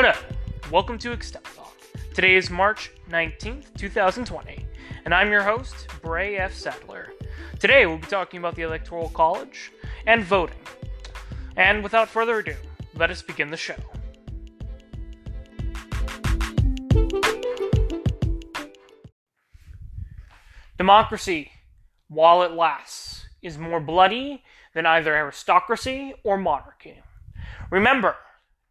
Hello, welcome to Extep Thought. Today is March 19th, 2020, and I'm your host, Bray F. Sadler. Today we'll be talking about the Electoral College and voting. And without further ado, let us begin the show. Democracy, while it lasts, is more bloody than either aristocracy or monarchy. Remember,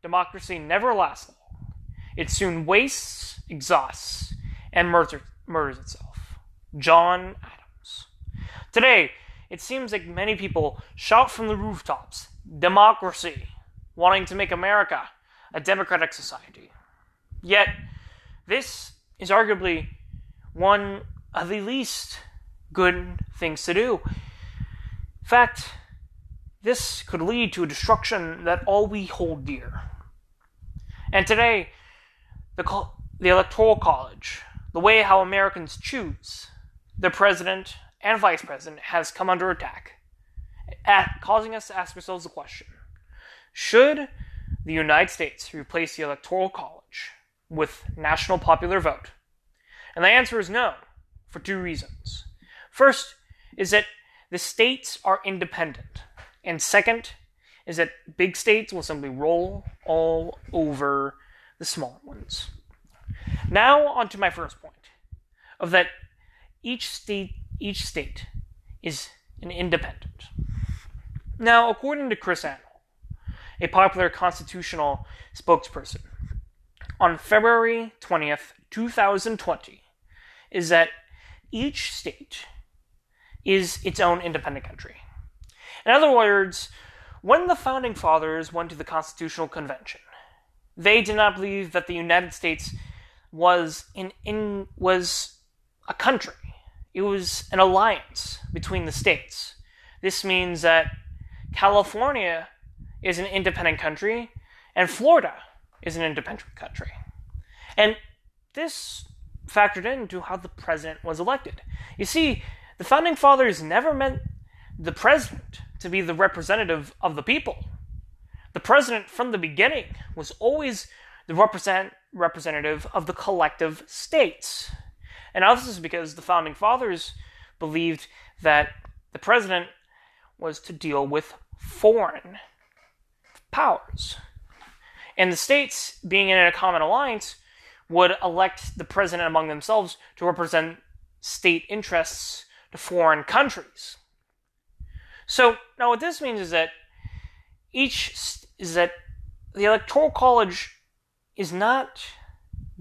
democracy never lasts long. It soon wastes, exhausts, and murders, murders itself. John Adams. Today, it seems like many people shout from the rooftops, democracy, wanting to make America a democratic society. Yet, this is arguably one of the least good things to do. In fact, this could lead to a destruction that all we hold dear. And today, the, the Electoral College, the way how Americans choose their president and vice president, has come under attack, at, causing us to ask ourselves the question Should the United States replace the Electoral College with national popular vote? And the answer is no, for two reasons. First is that the states are independent. And second is that big states will simply roll all over the small ones. Now on to my first point of that each state each state is an independent. Now, according to Kris Anne Hall, a popular constitutional spokesperson, on February 20th, 2020, is that each state is its own independent country. In other words, when the founding fathers went to the Constitutional Convention, they did not believe that the United States was in, in was a country. It was an alliance between the states. This means that California is an independent country and Florida is an independent country. And this factored into how the president was elected. You see, the founding fathers never meant the president to be the representative of the people. The president, from the beginning, was always the represent, representative of the collective states. And this is because the founding fathers believed that the president was to deal with foreign powers. And the states, being in a common alliance, would elect the president among themselves to represent state interests to foreign countries. So now what this means is that each is that the electoral college is not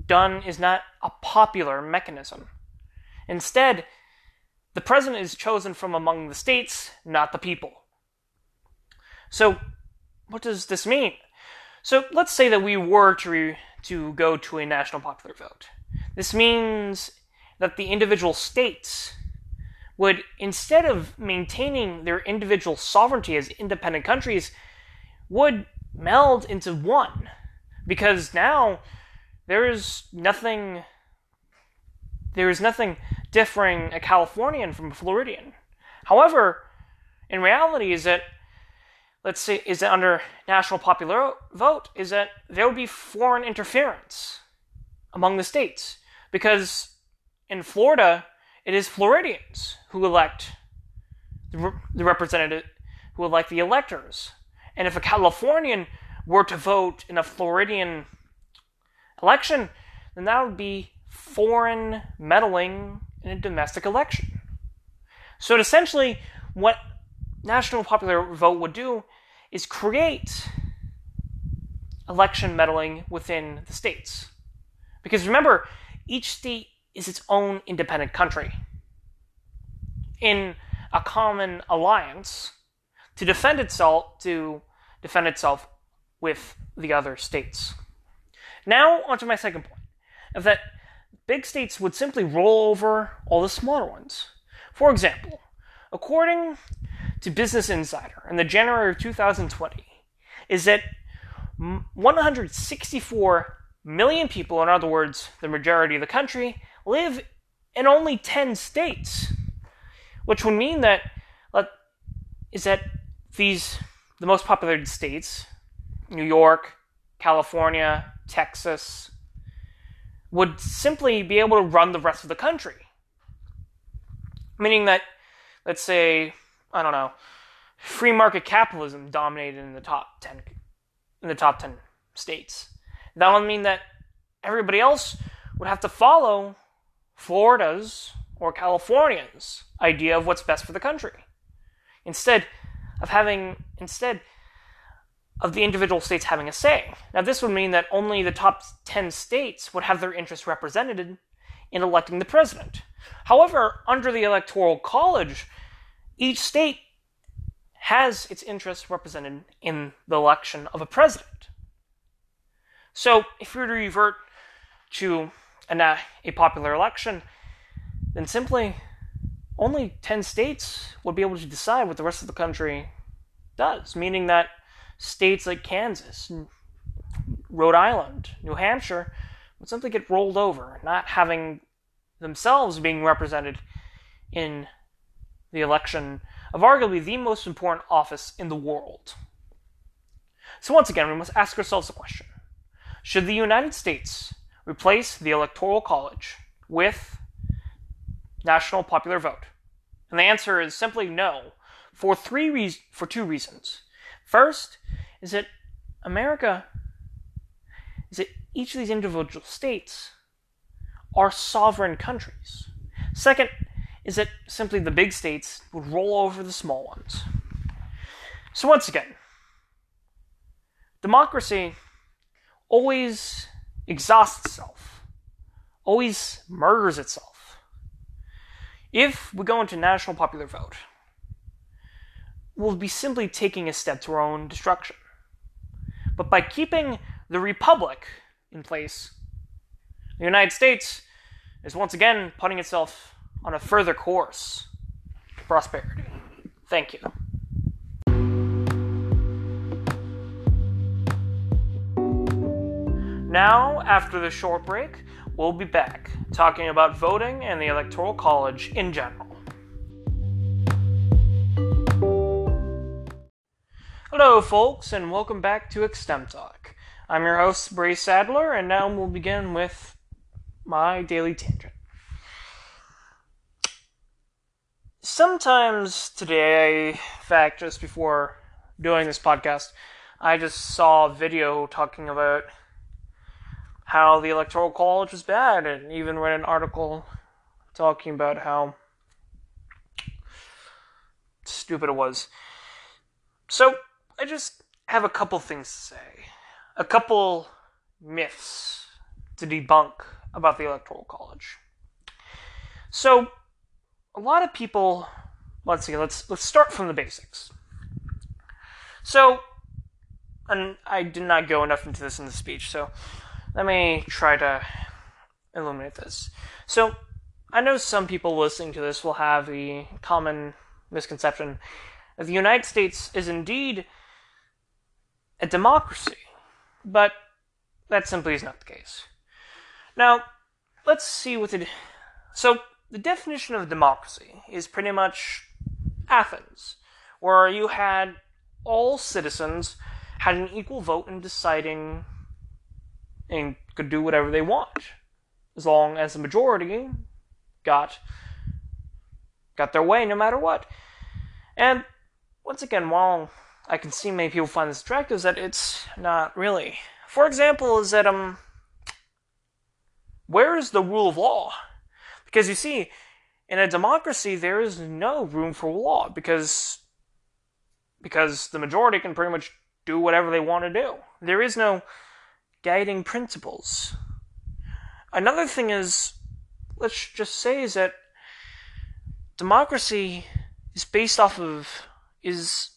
done is not a popular mechanism. Instead, the president is chosen from among the states, not the people. So, what does this mean? So, let's say that we were to re- to go to a national popular vote. This means that the individual states would, instead of maintaining their individual sovereignty as independent countries, would meld into one. Because now there is nothing there is nothing differing a Californian from a Floridian. However, in reality is that let's say is that under national popular vote is that there would be foreign interference among the states because in Florida it is Floridians who elect the, the representative, who elect the electors. And if a Californian were to vote in a Floridian election, then that would be foreign meddling in a domestic election. So essentially, what national popular vote would do is create election meddling within the states. Because remember, each state is its own independent country in a common alliance to defend itself to defend itself with the other states. Now onto my second point of that big states would simply roll over all the smaller ones. For example, according to Business Insider in the January of 2020, is that 164 million people, in other words, the majority of the country, live in only 10 states, which would mean that is that these the most populated states, New York, California, Texas, would simply be able to run the rest of the country. Meaning that, let's say, I don't know, free market capitalism dominated in the top 10 in the top 10 states. That would mean that everybody else would have to follow Florida's or California's idea of what's best for the country. Instead of having instead of the individual states having a say. Now this would mean that only the top 10 states would have their interests represented in electing the president. However, under the electoral college, each state has its interests represented in the election of a president. So, if we were to revert to an, uh, a popular election, then simply only 10 states would be able to decide what the rest of the country does, meaning that states like Kansas, Rhode Island, New Hampshire would simply get rolled over, not having themselves being represented in the election of arguably the most important office in the world. So, once again, we must ask ourselves the question Should the United States replace the Electoral College with national popular vote? And the answer is simply no, for three re- for two reasons. First is that America is that each of these individual states are sovereign countries. Second is that simply the big states would roll over the small ones. So, once again, democracy always exhausts itself, always murders itself. If we go into national popular vote, we'll be simply taking a step to our own destruction. But by keeping the republic in place, the United States is once again putting itself on a further course to prosperity. Thank you. Now, after the short break, we'll be back talking about voting and the Electoral College in general. Hello, folks, and welcome back to Extem Talk. I'm your host, Bray Sadler, and now we'll begin with my daily tangent. sometimes today, in fact, just before doing this podcast, I just saw a video talking about how the Electoral College was bad, and even read an article talking about how stupid it was. So, I just have a couple things to say. A couple myths to debunk about the Electoral College. So, a lot of people let's see let's let's start from the basics so and i did not go enough into this in the speech so let me try to illuminate this. So i know some people listening to this will have the common misconception. That the united states is indeed a democracy but that simply is not the case. Now let's see what it so the definition of democracy is pretty much Athens, where you had all citizens had an equal vote in deciding and could do whatever they want, as long as the majority got got their way no matter what. And once again, while I can see many people find this attractive, is that it's not really. For example, is that um, where is the rule of law? Because you see, in a democracy, there is no room for law because because the majority can pretty much do whatever they want to do. There is no guiding principles. Another thing is, let's just say, is that democracy is based off of is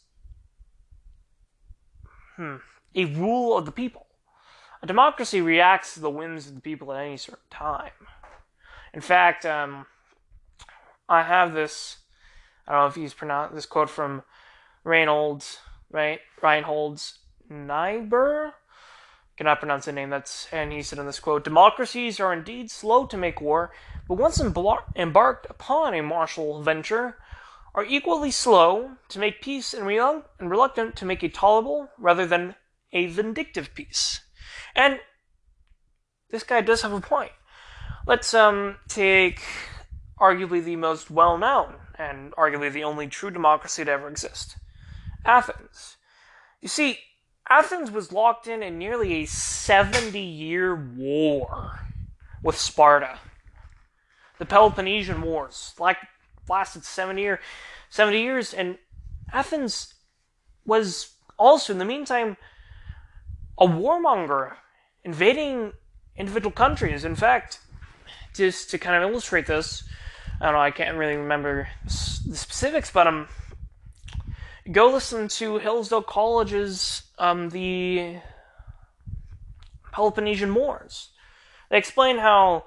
hmm, a rule of the people. A democracy reacts to the whims of the people at any certain time. In fact, um, I have this. I don't know if he's pronounced this quote from Reynolds, right? Reinholds Niebuhr. Cannot pronounce the name. That's and he said in this quote: "Democracies are indeed slow to make war, but once embarked upon a martial venture, are equally slow to make peace and, and reluctant to make a tolerable rather than a vindictive peace." And this guy does have a point. Let's um take arguably the most well known and arguably the only true democracy to ever exist Athens. You see, Athens was locked in in nearly a 70 year war with Sparta. The Peloponnesian Wars like, lasted 70, year, 70 years, and Athens was also, in the meantime, a warmonger invading individual countries. In fact, just to kind of illustrate this, I don't know, I can't really remember the specifics, but um, go listen to Hillsdale College's um, the Peloponnesian Wars. They explain how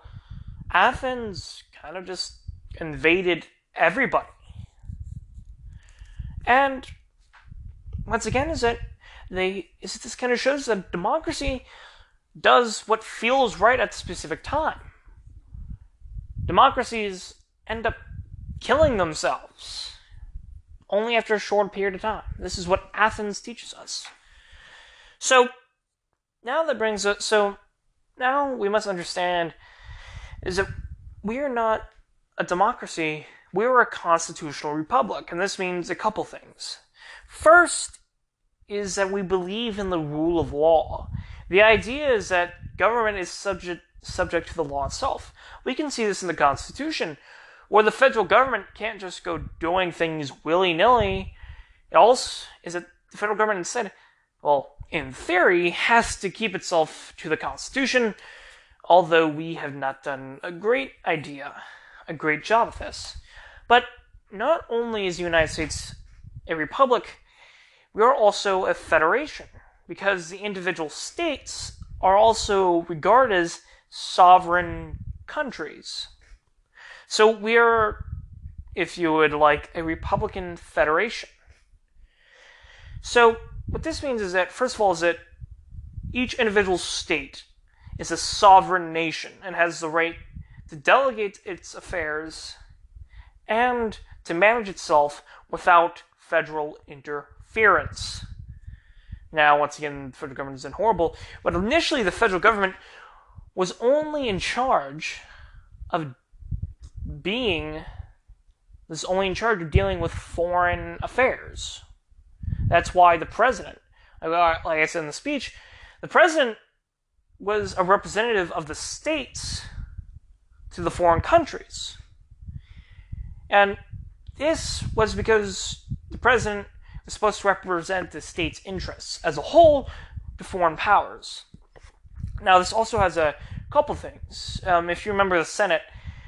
Athens kind of just invaded everybody. And once again, is that they is this kind of shows that democracy does what feels right at the specific time. Democracies end up killing themselves only after a short period of time. This is what Athens teaches us. So now that brings us so now we must understand is that we are not a democracy, we are a constitutional republic, and this means a couple things. First is that we believe in the rule of law. The idea is that government is subject subject to the law itself. We can see this in the Constitution, where the federal government can't just go doing things willy nilly. Also is that the federal government instead, well, in theory, has to keep itself to the Constitution, although we have not done a great idea, a great job of this. But not only is the United States a republic, we are also a federation because the individual states are also regarded as sovereign countries. So we're, if you would like, a Republican federation. So what this means is that, first of all, is that each individual state is a sovereign nation and has the right to delegate its affairs and to manage itself without federal interference. Now, once again, the federal government isn't horrible, but initially the federal government was only in charge of being was only in charge of dealing with foreign affairs. That's why the president, like I said in the speech, the president was a representative of the states to the foreign countries. And this was because the president was supposed to represent the state's interests as a whole to foreign powers. Now, this also has a couple things. Um, if you remember the Senate,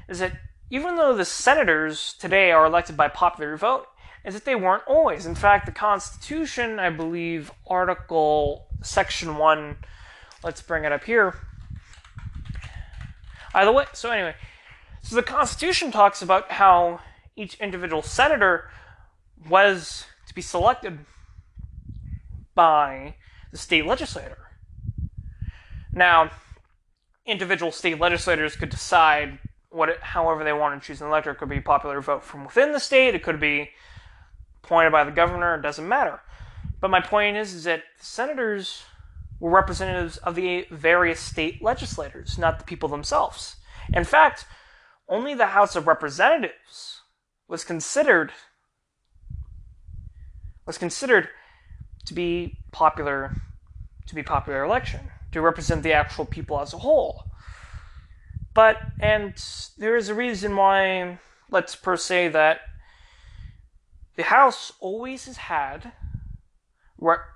is that even though the senators today are elected by popular vote, is that they weren't always. In fact, the Constitution, I believe, Article Section 1, let's bring it up here. Either way, so anyway, so the Constitution talks about how each individual senator was to be selected by the state legislator. Now, individual state legislators could decide what it, however they want to choose an elector. It could be popular vote from within the state. It could be appointed by the governor. It doesn't matter. But my point is, is that senators were representatives of the various state legislators, not the people themselves. In fact, only the House of Representatives was considered was considered to be popular to be popular election to represent the actual people as a whole. But and there is a reason why let's per se that the House always has had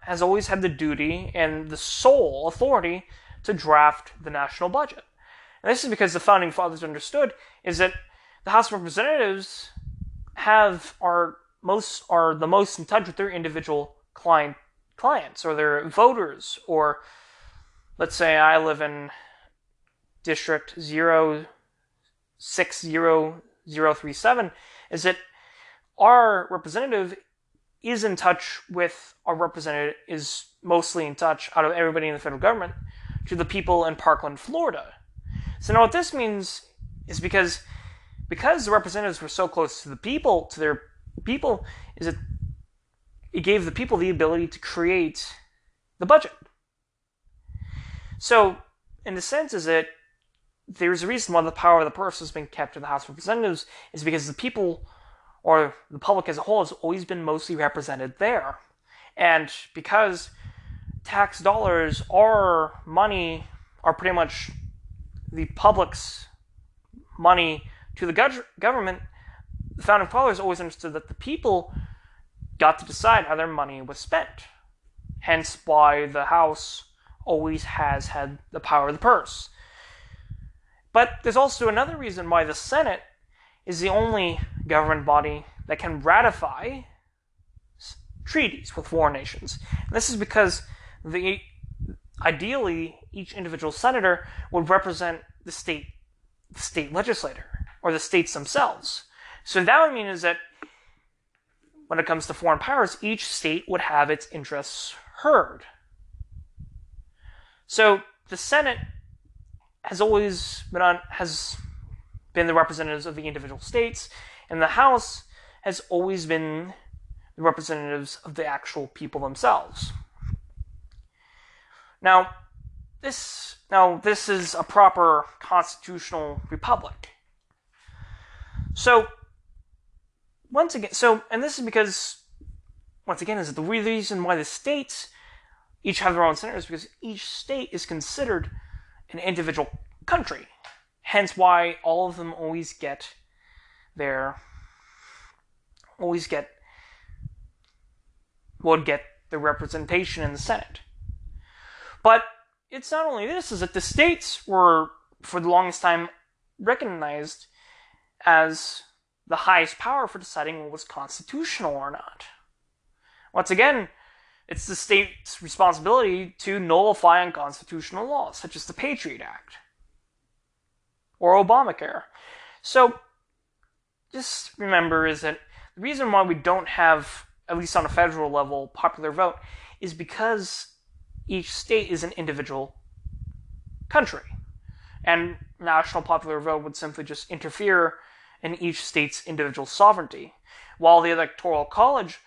has always had the duty and the sole authority to draft the national budget. And this is because the founding fathers understood is that the House of Representatives have are most are the most in touch with their individual client clients or their voters or let's say I live in district 060037 is that our representative is in touch with our representative is mostly in touch out of everybody in the federal government to the people in Parkland, Florida. So now what this means is because because the representatives were so close to the people, to their people, is that it gave the people the ability to create the budget. So, in a sense, is that there's a reason why the power of the purse has been kept in the House of Representatives is because the people or the public as a whole has always been mostly represented there. And because tax dollars are money, are pretty much the public's money to the government, the founding fathers always understood that the people got to decide how their money was spent. Hence why the House always has had the power of the purse. But there's also another reason why the Senate is the only government body that can ratify treaties with foreign nations. And this is because the ideally each individual senator would represent the state the state legislator or the states themselves. So that would mean is that when it comes to foreign powers, each state would have its interests heard. So the Senate has always been on has been the representatives of the individual states, and the House has always been the representatives of the actual people themselves. Now, this now this is a proper constitutional republic. So once again, so and this is because once again is the reason why the states each have their own senators because each state is considered an individual country. Hence why all of them always get their always get would get the representation in the Senate. But it's not only this, is that the states were for the longest time recognized as the highest power for deciding what was constitutional or not. Once again, it's the state's responsibility to nullify unconstitutional laws, such as the Patriot Act or Obamacare. So, just remember is that the reason why we don't have, at least on a federal level, popular vote is because each state is an individual country. And national popular vote would simply just interfere in each state's individual sovereignty, while the Electoral College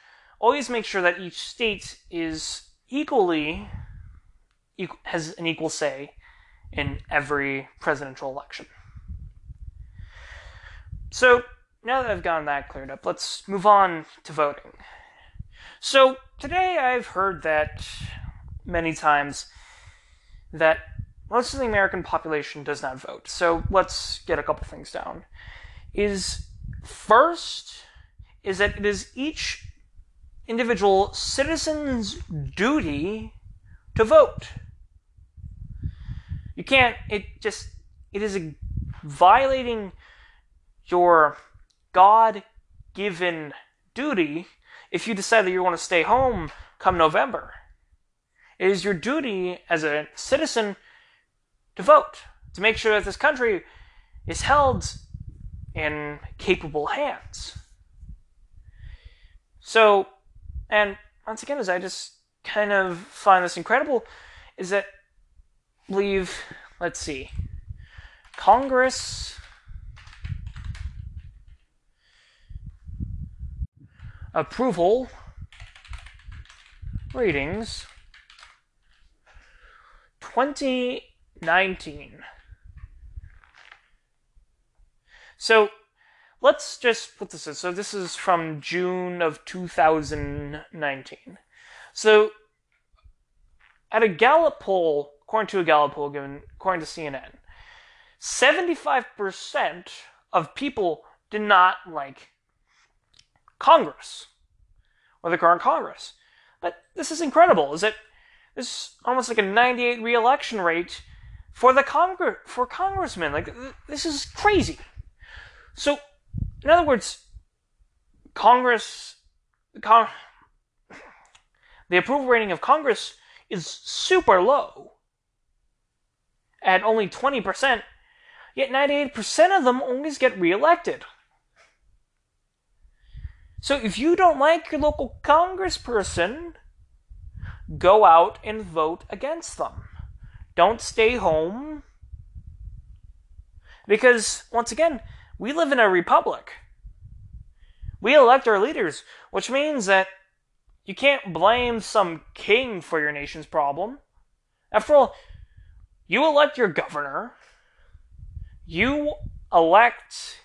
always make sure that each state is equally has an equal say in every presidential election. So now that I've gotten that cleared up, let's move on to voting. So today I've heard that many times that most of the American population does not vote. So let's get a couple things down. Is first is that it is each individual citizen's duty to vote. You can't it just it is a violating your God given duty if you decide that you want to stay home come November. It is your duty as a citizen to vote, to make sure that this country is held in capable hands. So, and once again, as I just kind of find this incredible, is that believe, let's see, Congress approval ratings 2019. So let's just put this in. So this is from June of 2019. So at a Gallup poll, according to a Gallup poll given according to CNN, 75% of people did not like Congress or the current Congress. But this is incredible. Is it it's almost like a 98 re-election rate for the Congress for congressmen. Like this is crazy. So, in other words, Congress, Con- the approval rating of Congress is super low at only 20%, yet 98% of them always get reelected. So if you don't like your local congressperson, go out and vote against them. Don't stay home. Because, once again, we live in a republic. We elect our leaders, which means that you can't blame some king for your nation's problem. After all, You elect your governor. You elect,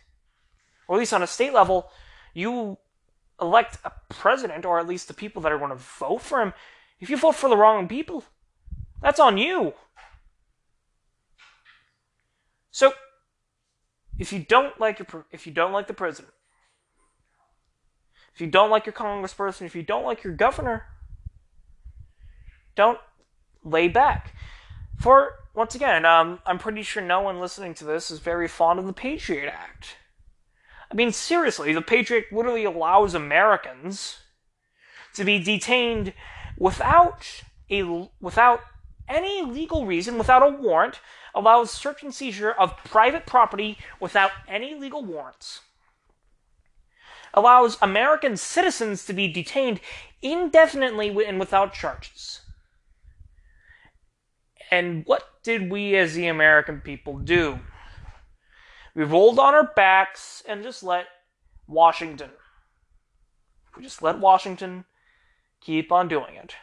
or at least on a state level, you elect a president, or at least the people that are going to vote for him. If you vote for the wrong people, that's on you. So, if you don't like your if you don't like the president, if you don't like your congressperson, if you don't like your governor, don't lay back. For once again, um, I'm pretty sure no one listening to this is very fond of the Patriot Act. I mean, seriously, the Patriot literally allows Americans to be detained without a without any legal reason, without a warrant, allows search and seizure of private property without any legal warrants, allows American citizens to be detained indefinitely and without charges. And what did we as the American people do? We rolled on our backs and just let Washington. We just let Washington keep on doing it.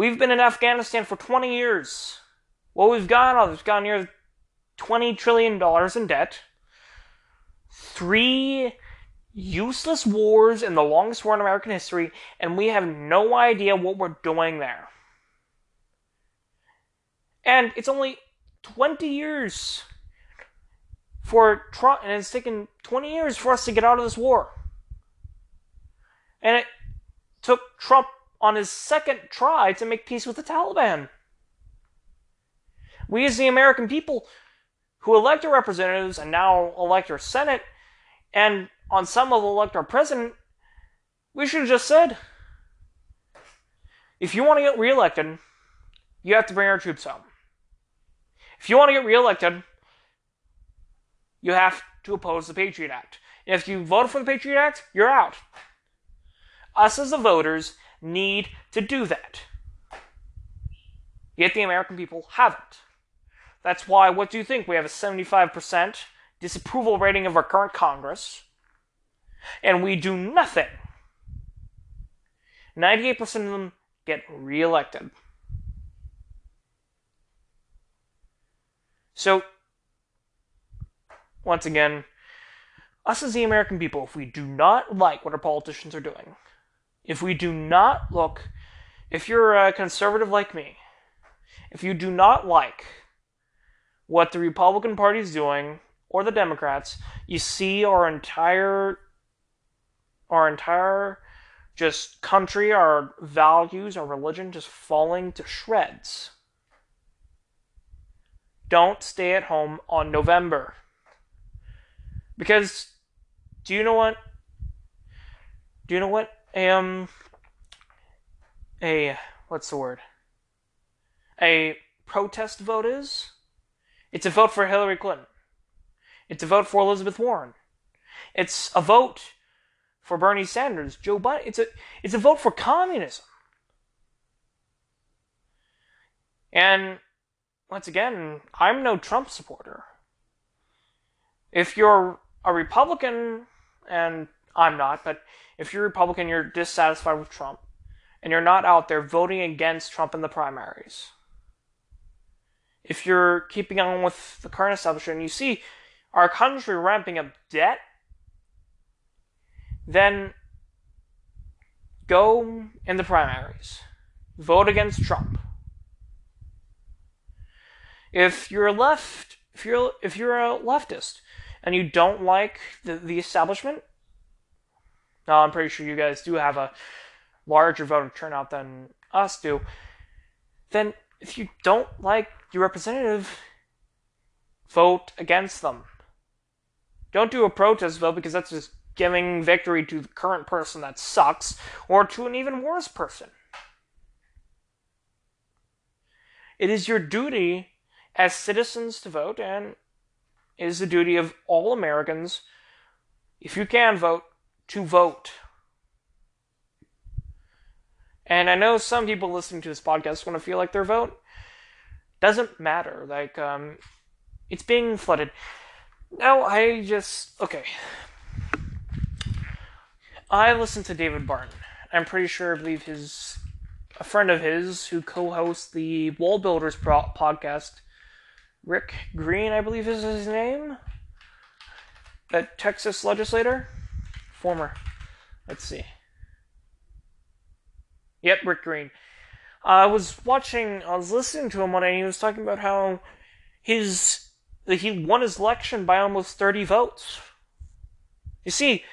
We've been in Afghanistan for 20 years. What we've got, oh, we've got near $20 trillion in debt, three useless wars in the longest war in American history, and we have no idea what we're doing there. And it's only 20 years for Trump, and it's taken 20 years for us to get out of this war. And it took Trump on his second try to make peace with the Taliban. We, as the American people who elect our representatives and now elect our Senate, and on some level elect our president, we should have just said if you want to get reelected, you have to bring our troops home. If you want to get reelected, you have to oppose the Patriot Act. If you vote for the Patriot Act, you're out. Us as the voters need to do that. Yet the American people haven't. That's why, what do you think? We have a 75% disapproval rating of our current Congress, and we do nothing. 98% of them get reelected. So, once again, us as the American people, if we do not like what our politicians are doing, if we do not look, if you're a conservative like me, if you do not like what the Republican Party is doing or the Democrats, you see our entire our entire just country, our values, our religion just falling to shreds. Don't stay at home on November. Because do you know what? Do you know what um a what's the word? A protest vote is? It's a vote for Hillary Clinton. It's a vote for Elizabeth Warren. It's a vote for Bernie Sanders, Joe Biden. It's a it's a vote for communism. And once again, I'm no Trump supporter. If you're a Republican, and I'm not, but if you're Republican, you're dissatisfied with Trump, and you're not out there voting against Trump in the primaries. If you're keeping on with the current establishment, and you see our country ramping up debt, then go in the primaries. Vote against Trump. If you're a left, if you're if you're a leftist, and you don't like the, the establishment, now I'm pretty sure you guys do have a larger voter turnout than us do, then if you don't like your representative, vote against them. Don't do a protest vote because that's just giving victory to the current person that sucks or to an even worse person. It is your duty as citizens to vote and it is the duty of all Americans, if you can vote, to vote. And I know some people listening to this podcast want to feel like their vote doesn't matter. Like, um, it's being flooded. Now, I just. Okay. I listen to David Barton. I'm pretty sure, I believe his. A friend of his who co hosts the WallBuilders pro- podcast Rick Green, I believe is his name. That Texas legislator, former. Let's see. Yep, Rick Green. I was watching, I was listening to him one day, and he was talking about how his he won his election by almost 30 votes. You see,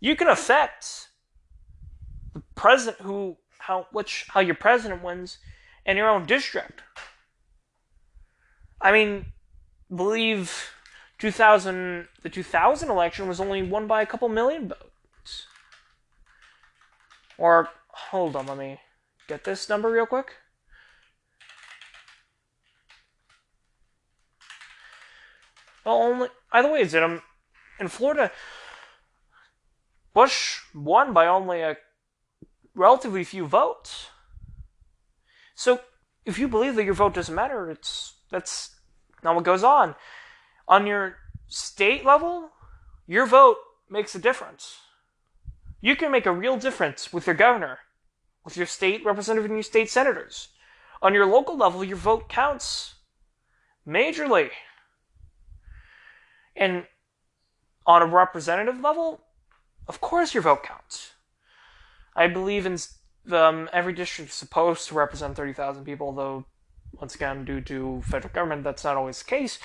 you can affect the president who how which how your president wins in your own district. I mean, believe 2000 the 2000 election was only won by a couple million votes. Or hold on, let me get this number real quick. Well, only either way, is it um in Florida? Bush won by only a relatively few votes. So, if you believe that your vote doesn't matter, it's that's not what goes on. On your state level, your vote makes a difference. You can make a real difference with your governor, with your state representative and your state senators. On your local level, your vote counts majorly. And on a representative level, of course your vote counts. I believe in um, every district is supposed to represent 30,000 people, though, once again, due to federal government, that's not always the case.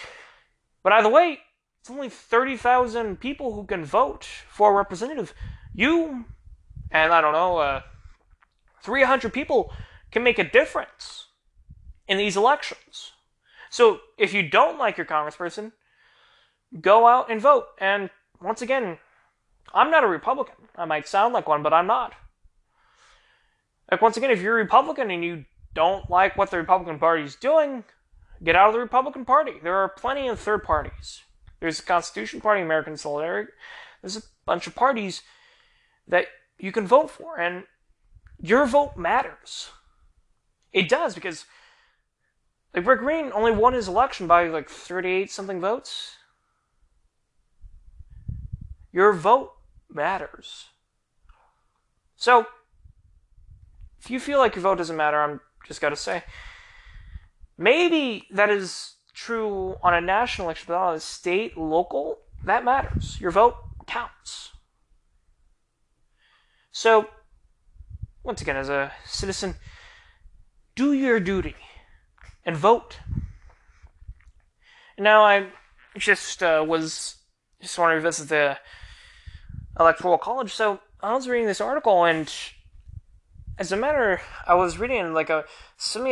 But either way, it's only 30,000 people who can vote for a representative. You, and I don't know, uh, 300 people can make a difference in these elections. So if you don't like your congressperson, go out and vote. And once again, I'm not a Republican. I might sound like one, but I'm not. Like, once again, if you're a Republican and you don't like what the Republican Party is doing, get out of the Republican Party. There are plenty of third parties. There's the Constitution Party, American Solidarity. There's a bunch of parties that you can vote for, and your vote matters. It does because, like, Rick Green only won his election by like 38 something votes. Your vote matters. So, if you feel like your vote doesn't matter, I'm just got to say, maybe that is true on a national election, but on a state, local, that matters. Your vote counts. So, once again, as a citizen, do your duty and vote. Now, I just uh, was just want to revisit the electoral college. So I was reading this article, and as a matter, I was reading like a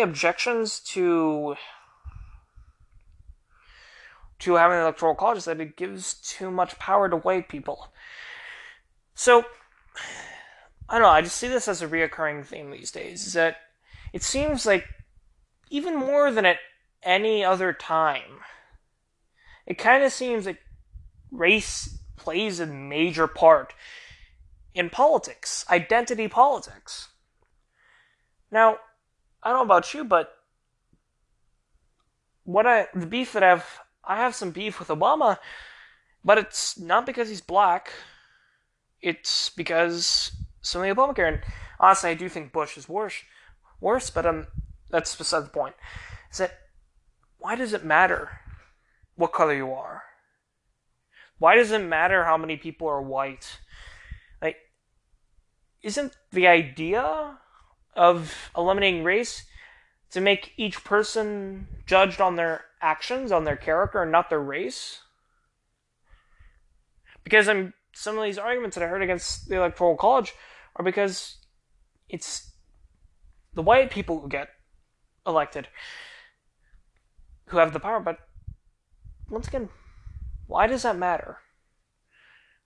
objections to to having an electoral college that it gives too much power to white people. So I don't know. I just see this as a reoccurring theme these days. Is that it seems like even more than at any other time, it kind of seems like race plays a major part in politics, identity politics. Now, I don't know about you, but what I the beef that I've I have some beef with Obama, but it's not because he's black. It's because many Obamacare. And honestly, I do think Bush is worse, worse. But um, that's beside the point. Is that why does it matter what color you are? Why does it matter how many people are white? Like, isn't the idea of eliminating race to make each person judged on their actions, on their character, and not their race? Because I'm some of these arguments that I heard against the electoral college are because it's the white people who get elected who have the power, but once again, why does that matter?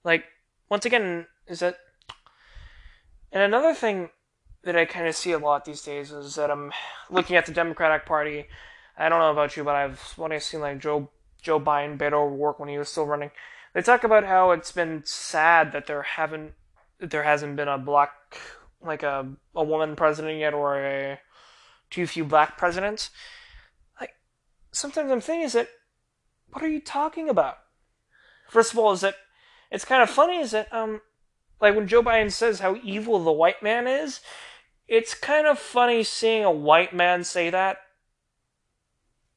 Like, once again, is that. And another thing that I kind of see a lot these days is that I'm looking at the Democratic Party. I don't know about you, but I've when I've seen like Joe Joe Biden Beto O'Rourke when he was still running, they talk about how it's been sad that there haven't that there hasn't been a black like a a woman president yet or a too few black presidents. Like sometimes I'm thinking is that what are you talking about? First of all, is that it's kind of funny is that um like when Joe Biden says how evil the white man is, it's kind of funny seeing a white man say that.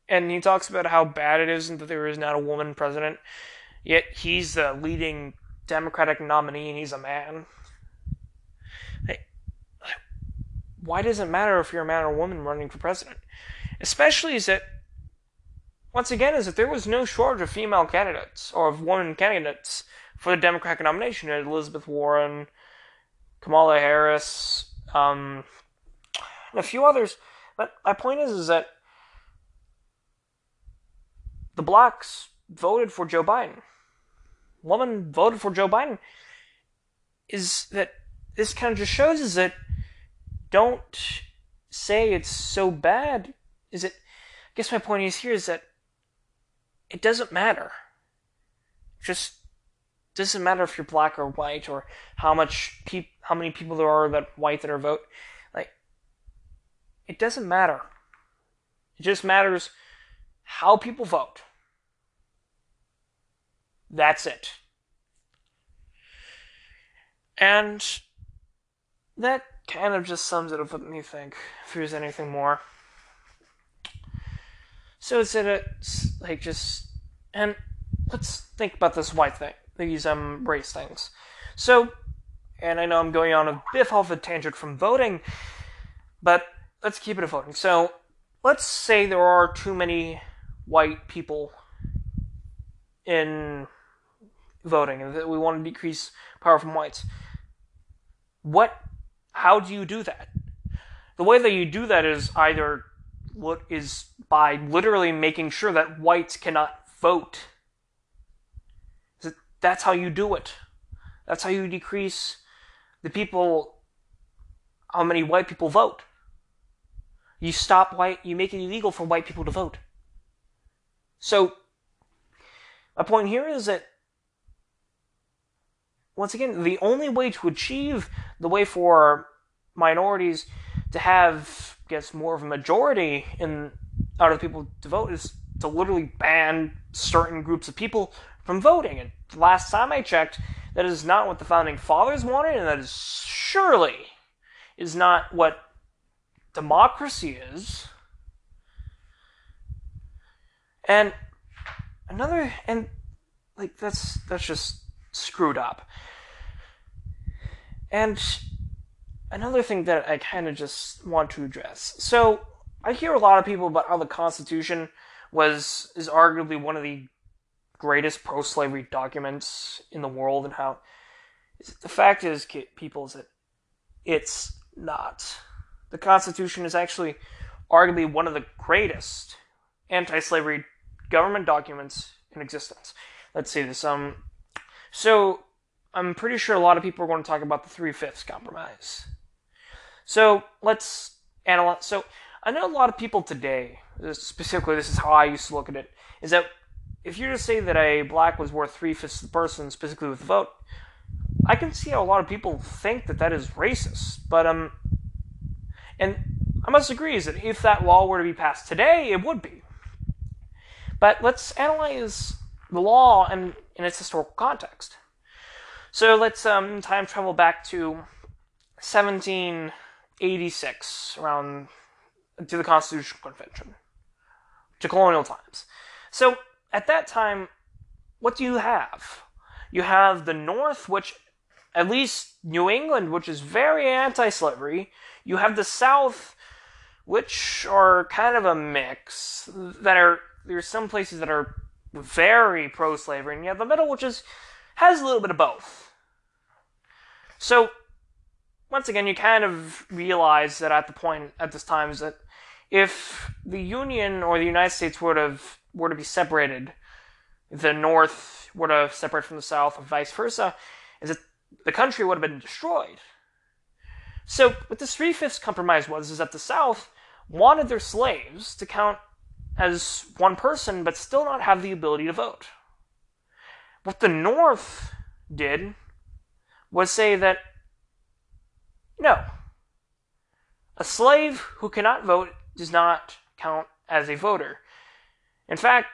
and he talks about how bad it is and that there is not a woman president. Yet he's the leading Democratic nominee, and he's a man. why does it matter if you're a man or a woman running for president? Especially is that, once again, is that there was no shortage of female candidates or of women candidates for the Democratic nomination. Elizabeth Warren, Kamala Harris, um, and a few others. But my point is, is that the blacks voted for Joe Biden. Woman voted for Joe Biden. Is that this kind of just shows is that don't say it's so bad. Is it? I guess my point is here is that it doesn't matter. Just doesn't matter if you're black or white or how much how many people there are that white that are vote. Like it doesn't matter. It just matters how people vote. That's it. And that kind of just sums it up. Let me think if there's anything more. So it's in it like just and let's think about this white thing, these um race things. So, and I know I'm going on a bit off a tangent from voting, but let's keep it a voting. So, let's say there are too many white people in voting, and that we want to decrease power from whites. What how do you do that? The way that you do that is either what is by literally making sure that whites cannot vote. That's how you do it. That's how you decrease the people, how many white people vote. You stop white, you make it illegal for white people to vote. So, my point here is that, once again, the only way to achieve the way for minorities to have, I guess, more of a majority in out of the people to vote is to literally ban certain groups of people from voting. And last time I checked, that is not what the founding fathers wanted, and that is surely is not what democracy is. And another and like that's that's just screwed up. And another thing that I kind of just want to address. So I hear a lot of people about how the Constitution was is arguably one of the greatest pro-slavery documents in the world, and how the fact is, people, is that it's not. The Constitution is actually arguably one of the greatest anti-slavery government documents in existence. Let's see this. Um, so I'm pretty sure a lot of people are going to talk about the Three Fifths Compromise. So let's analyze. So I know a lot of people today, specifically, this is how I used to look at it, is that if you were to say that a black was worth three fifths of the person, specifically with the vote, I can see how a lot of people think that that is racist. But um, and I must agree is that if that law were to be passed today, it would be. But let's analyze the law and in its historical context. So let's um, time travel back to 1786, around to the Constitutional Convention, to colonial times. So at that time, what do you have? You have the North, which, at least New England, which is very anti slavery. You have the South, which are kind of a mix. That are there are some places that are very pro slavery, and you have the middle, which is has a little bit of both. So, once again, you kind of realize that at the point at this time is that if the Union or the United States would have were to be separated, the North were to separate from the South, or vice versa, is that the country would have been destroyed. So, what this three fifths compromise was is that the South wanted their slaves to count as one person, but still not have the ability to vote. What the North did was say that no, a slave who cannot vote does not count as a voter. In fact,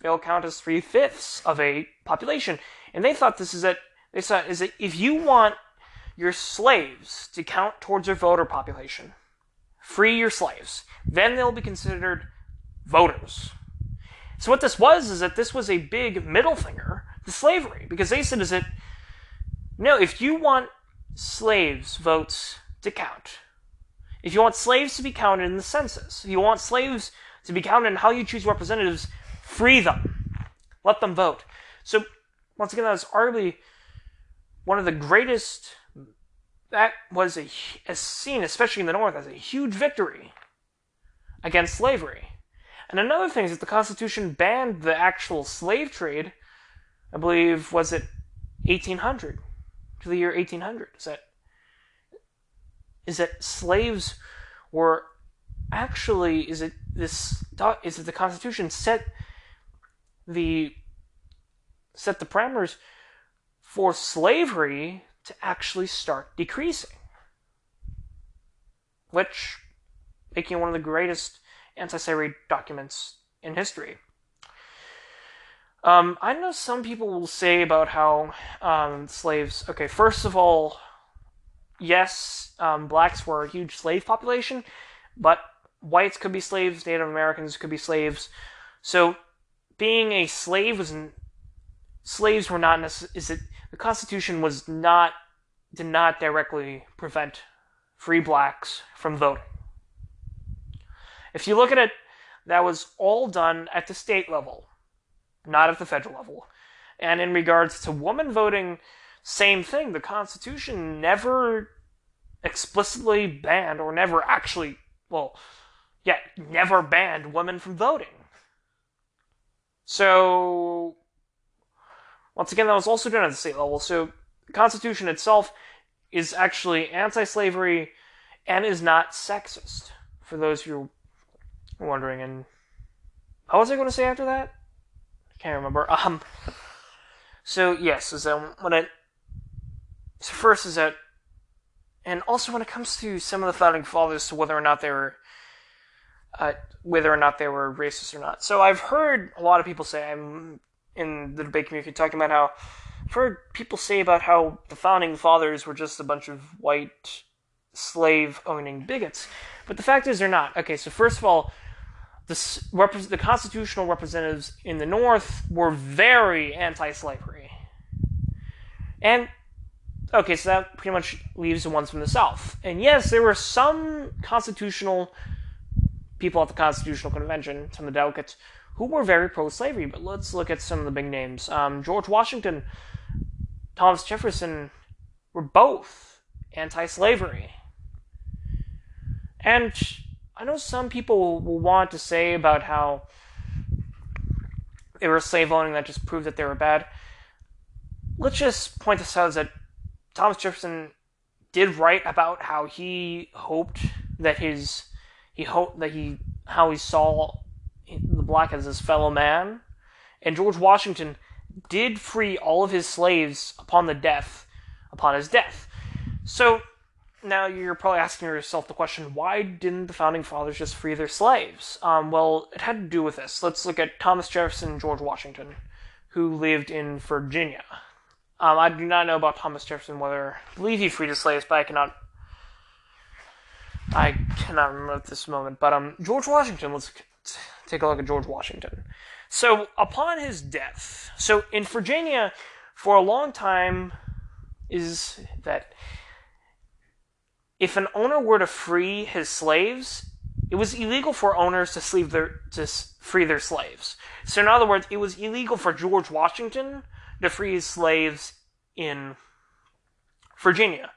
they'll count as three fifths of a population. And they thought this is that they thought is that if you want your slaves to count towards your voter population, free your slaves, then they'll be considered voters. So what this was is that this was a big middle finger to slavery because they said is that no, if you want slaves' votes to count, if you want slaves to be counted in the census, if you want slaves to be counted in how you choose representatives, free them, let them vote. So once again, that was arguably one of the greatest. That was a, a seen, especially in the North, as a huge victory against slavery. And another thing is that the Constitution banned the actual slave trade. I believe was it 1800 to the year 1800. Is that is that slaves were actually is it this is that the Constitution set the set the parameters for slavery to actually start decreasing, which making one of the greatest anti-slavery documents in history. Um, I know some people will say about how um, slaves. Okay, first of all, yes, um, blacks were a huge slave population, but whites could be slaves, Native Americans could be slaves. So, being a slave was slaves were not necessarily. Is it the Constitution was not did not directly prevent free blacks from voting. If you look at it, that was all done at the state level, not at the federal level. And in regards to woman voting, same thing. The Constitution never explicitly banned, or never actually, well, yeah, never banned women from voting. So, once again, that was also done at the state level. So, the Constitution itself is actually anti slavery and is not sexist, for those of you wondering. And what was I going to say after that? I can't remember. Um, so, yes, is that when it. So, first is that and also when it comes to some of the founding fathers to whether or not they were uh, whether or not they were racist or not. So I've heard a lot of people say I'm in the debate community talking about how I've heard people say about how the founding fathers were just a bunch of white slave owning bigots. But the fact is they're not. Okay, so first of all, the, rep- the constitutional representatives in the North were very anti slavery. And Okay, so that pretty much leaves the ones from the South. And yes, there were some constitutional people at the Constitutional Convention, some of the delegates, who were very pro slavery, but let's look at some of the big names. Um, George Washington, Thomas Jefferson were both anti slavery. And I know some people will want to say about how they were slave owning that just proved that they were bad. Let's just point this out that Thomas Jefferson did write about how he hoped that his he hoped that he how he saw the black as his fellow man, and George Washington did free all of his slaves upon the death upon his death. So now you're probably asking yourself the question: Why didn't the founding fathers just free their slaves? Um, well, it had to do with this. Let's look at Thomas Jefferson and George Washington, who lived in Virginia. Um, I do not know about Thomas Jefferson whether I believe he freed his slaves, but I cannot. I cannot remember at this moment. But um, George Washington. Let's take a look at George Washington. So upon his death, so in Virginia, for a long time, is that if an owner were to free his slaves, it was illegal for owners to, sleeve their, to free their slaves. So in other words, it was illegal for George Washington to free his slaves in Virginia.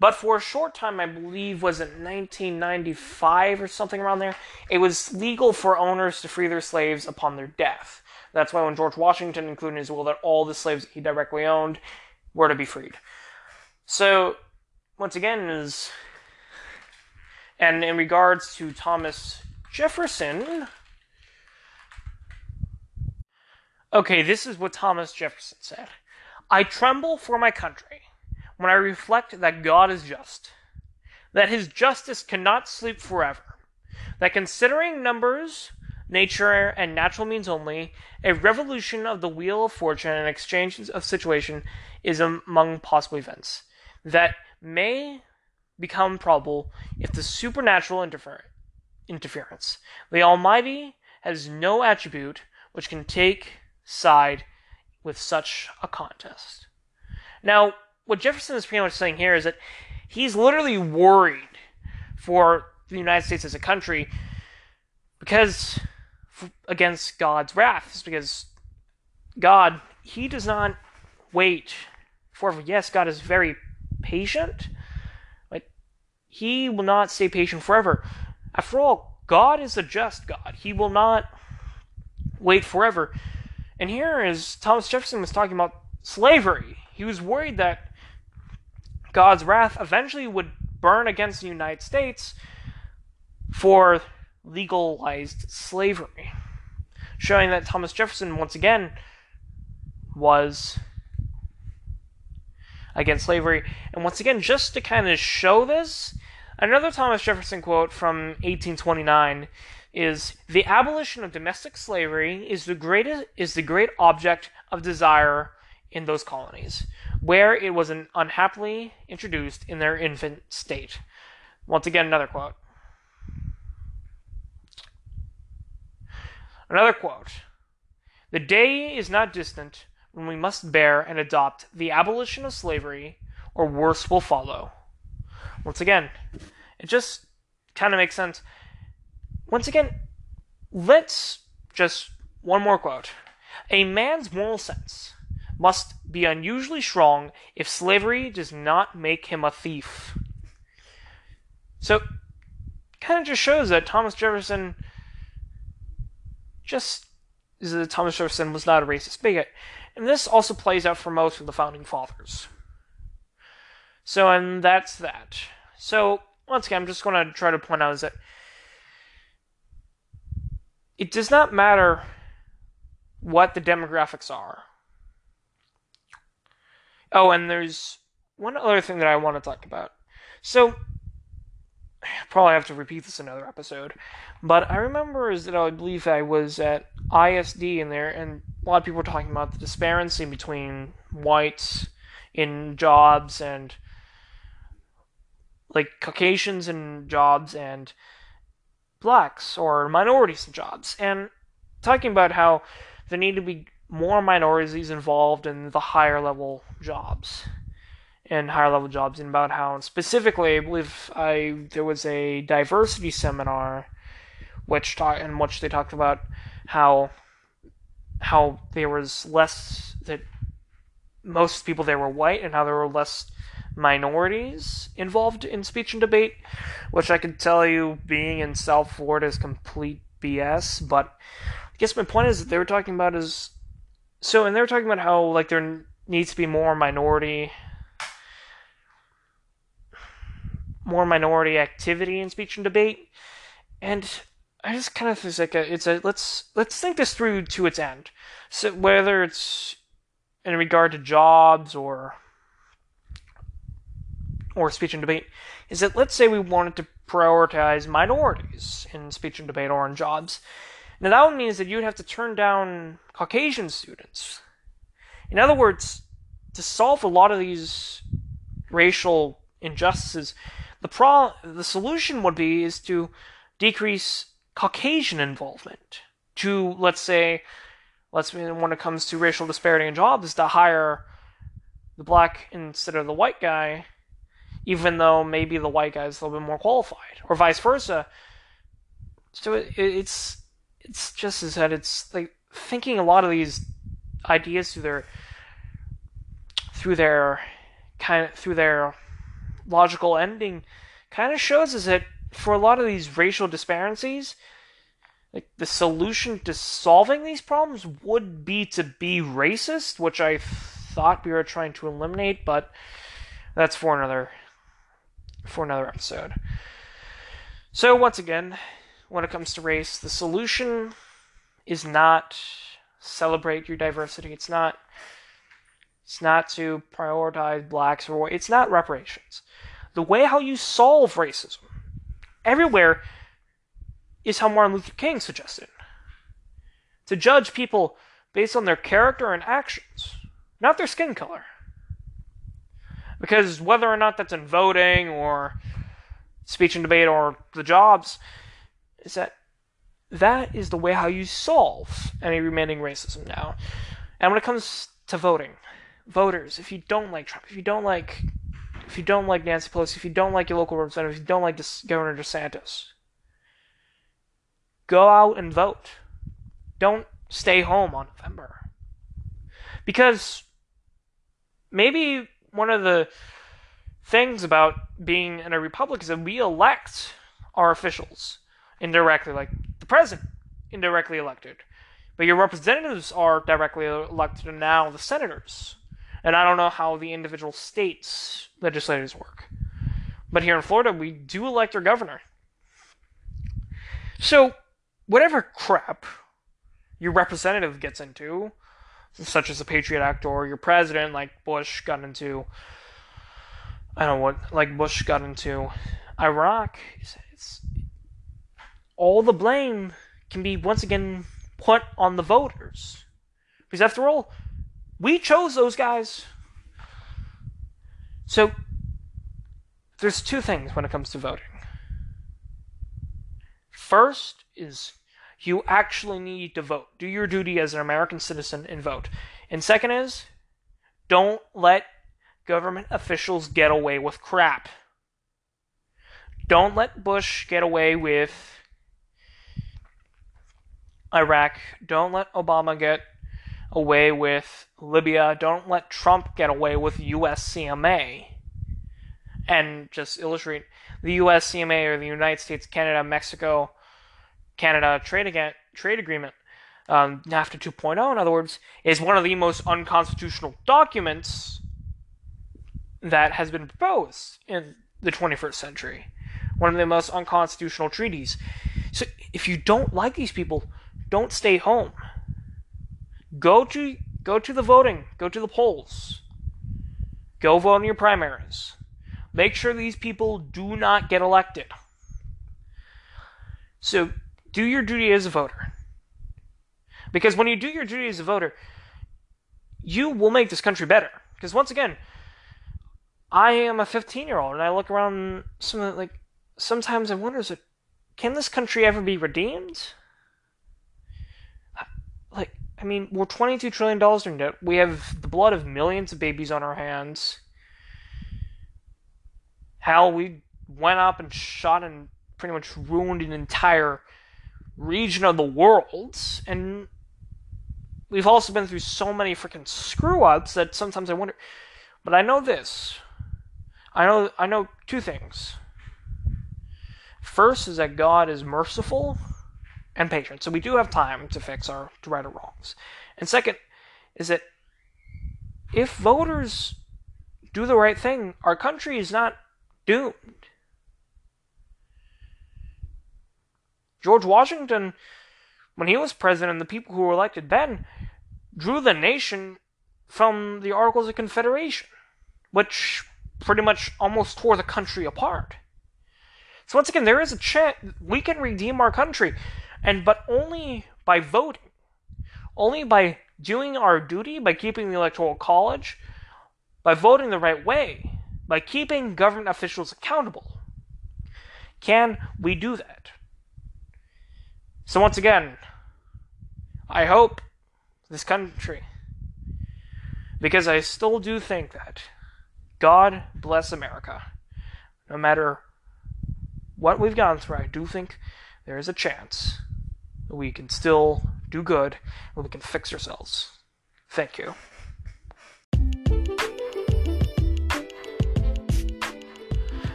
But for a short time, I believe, was it 1995 or something around there, it was legal for owners to free their slaves upon their death. That's why when George Washington included in his will that all the slaves he directly owned were to be freed. So, once again, is and in regards to Thomas Jefferson, Okay, this is what Thomas Jefferson said I tremble for my country when I reflect that God is just, that his justice cannot sleep forever, that considering numbers, nature, and natural means only, a revolution of the wheel of fortune and exchange of situation is among possible events that may become probable if the supernatural interfer- interference, the Almighty has no attribute which can take side with such a contest. Now, what Jefferson is pretty much saying here is that he's literally worried for the United States as a country because against God's wrath, is because God, he does not wait forever. Yes, God is very patient, but he will not stay patient forever. After all, God is a just God. He will not wait forever. And here is Thomas Jefferson was talking about slavery. He was worried that God's wrath eventually would burn against the United States for legalized slavery, showing that Thomas Jefferson, once again, was against slavery. And once again, just to kind of show this, another Thomas Jefferson quote from 1829 is the abolition of domestic slavery is the greatest is the great object of desire in those colonies where it was unhappily introduced in their infant state. Once again, another quote. Another quote. The day is not distant when we must bear and adopt the abolition of slavery, or worse will follow. Once again, it just kind of makes sense. Once again, let's just one more quote. A man's moral sense must be unusually strong if slavery does not make him a thief. So, kind of just shows that Thomas Jefferson just that Thomas Jefferson was not a racist bigot. And this also plays out for most of the founding fathers. So, and that's that. So, once again, I'm just going to try to point out is that it does not matter what the demographics are. Oh, and there's one other thing that I want to talk about. So, probably have to repeat this another episode, but I remember is that I believe I was at ISD in there, and a lot of people were talking about the disparity between whites in jobs and like Caucasians in jobs and blacks or minorities in jobs, and talking about how there need to be more minorities involved in the higher level jobs and higher level jobs and about how specifically I believe I there was a diversity seminar which talk in which they talked about how how there was less that most people there were white and how there were less minorities involved in speech and debate, which I can tell you being in South Florida is complete BS. But I guess my point is that they were talking about is so, and they were talking about how like there needs to be more minority, more minority activity in speech and debate, and I just kind of feel like a, it's a let's let's think this through to its end. So whether it's in regard to jobs or or speech and debate, is that let's say we wanted to prioritize minorities in speech and debate or in jobs. Now that would mean that you'd have to turn down Caucasian students. In other words, to solve a lot of these racial injustices, the pro the solution would be is to decrease Caucasian involvement. To let's say, let's when it comes to racial disparity in jobs, to hire the black instead of the white guy, even though maybe the white guy is a little bit more qualified, or vice versa. So it, it's it's just as that it's like thinking a lot of these ideas through their through their kind of through their logical ending kind of shows us that for a lot of these racial disparities like the solution to solving these problems would be to be racist which i thought we were trying to eliminate but that's for another for another episode. So once again when it comes to race. The solution is not celebrate your diversity. It's not it's not to prioritize blacks or it's not reparations. The way how you solve racism everywhere is how Martin Luther King suggested. To judge people based on their character and actions, not their skin color. Because whether or not that's in voting or speech and debate or the jobs, is that that is the way how you solve any remaining racism now. And when it comes to voting, voters, if you don't like Trump, if you don't like if you don't like Nancy Pelosi, if you don't like your local representative, if you don't like Governor DeSantis, go out and vote. Don't stay home on November. Because maybe one of the things about being in a republic is that we elect our officials indirectly, like the president indirectly elected. But your representatives are directly elected, now the senators. And I don't know how the individual states' legislators work. But here in Florida, we do elect our governor. So, whatever crap your representative gets into, such as the Patriot Act, or your president, like Bush, got into, I don't know what, like Bush got into Iraq, it's all the blame can be once again put on the voters. Because after all, we chose those guys. So, there's two things when it comes to voting. First is you actually need to vote. Do your duty as an American citizen and vote. And second is don't let government officials get away with crap. Don't let Bush get away with Iraq. Don't let Obama get away with Libya. Don't let Trump get away with USCMA. And just illustrate the USCMA or the United States, Canada, Mexico, Canada trade again, trade agreement, um, NAFTA 2.0, in other words, is one of the most unconstitutional documents that has been proposed in the 21st century. One of the most unconstitutional treaties. So if you don't like these people, don't stay home. Go to go to the voting, go to the polls. Go vote in your primaries. Make sure these people do not get elected. So, do your duty as a voter. Because when you do your duty as a voter, you will make this country better. Because once again, I am a 15 year old and I look around some like sometimes I wonder is it can this country ever be redeemed? Like I mean, we're twenty two trillion dollars in debt. We have the blood of millions of babies on our hands. Hell, we went up and shot and pretty much ruined an entire region of the world, and we've also been through so many freaking screw ups that sometimes I wonder. But I know this. I know I know two things. First is that God is merciful and patient. So we do have time to fix our right our wrongs. And second is that if voters do the right thing, our country is not doomed. George Washington, when he was president, the people who were elected then drew the nation from the Articles of Confederation, which pretty much almost tore the country apart. So once again, there is a chance we can redeem our country and but only by voting, only by doing our duty, by keeping the electoral college, by voting the right way, by keeping government officials accountable, can we do that. So once again, I hope this country, because I still do think that God bless America. No matter what we've gone through, I do think there is a chance we can still do good and we can fix ourselves. Thank you.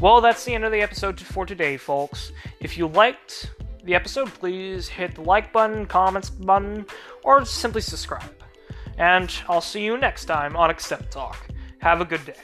Well, that's the end of the episode for today, folks. If you liked the episode, please hit the like button, comments button, or simply subscribe. And I'll see you next time on Accept Talk. Have a good day.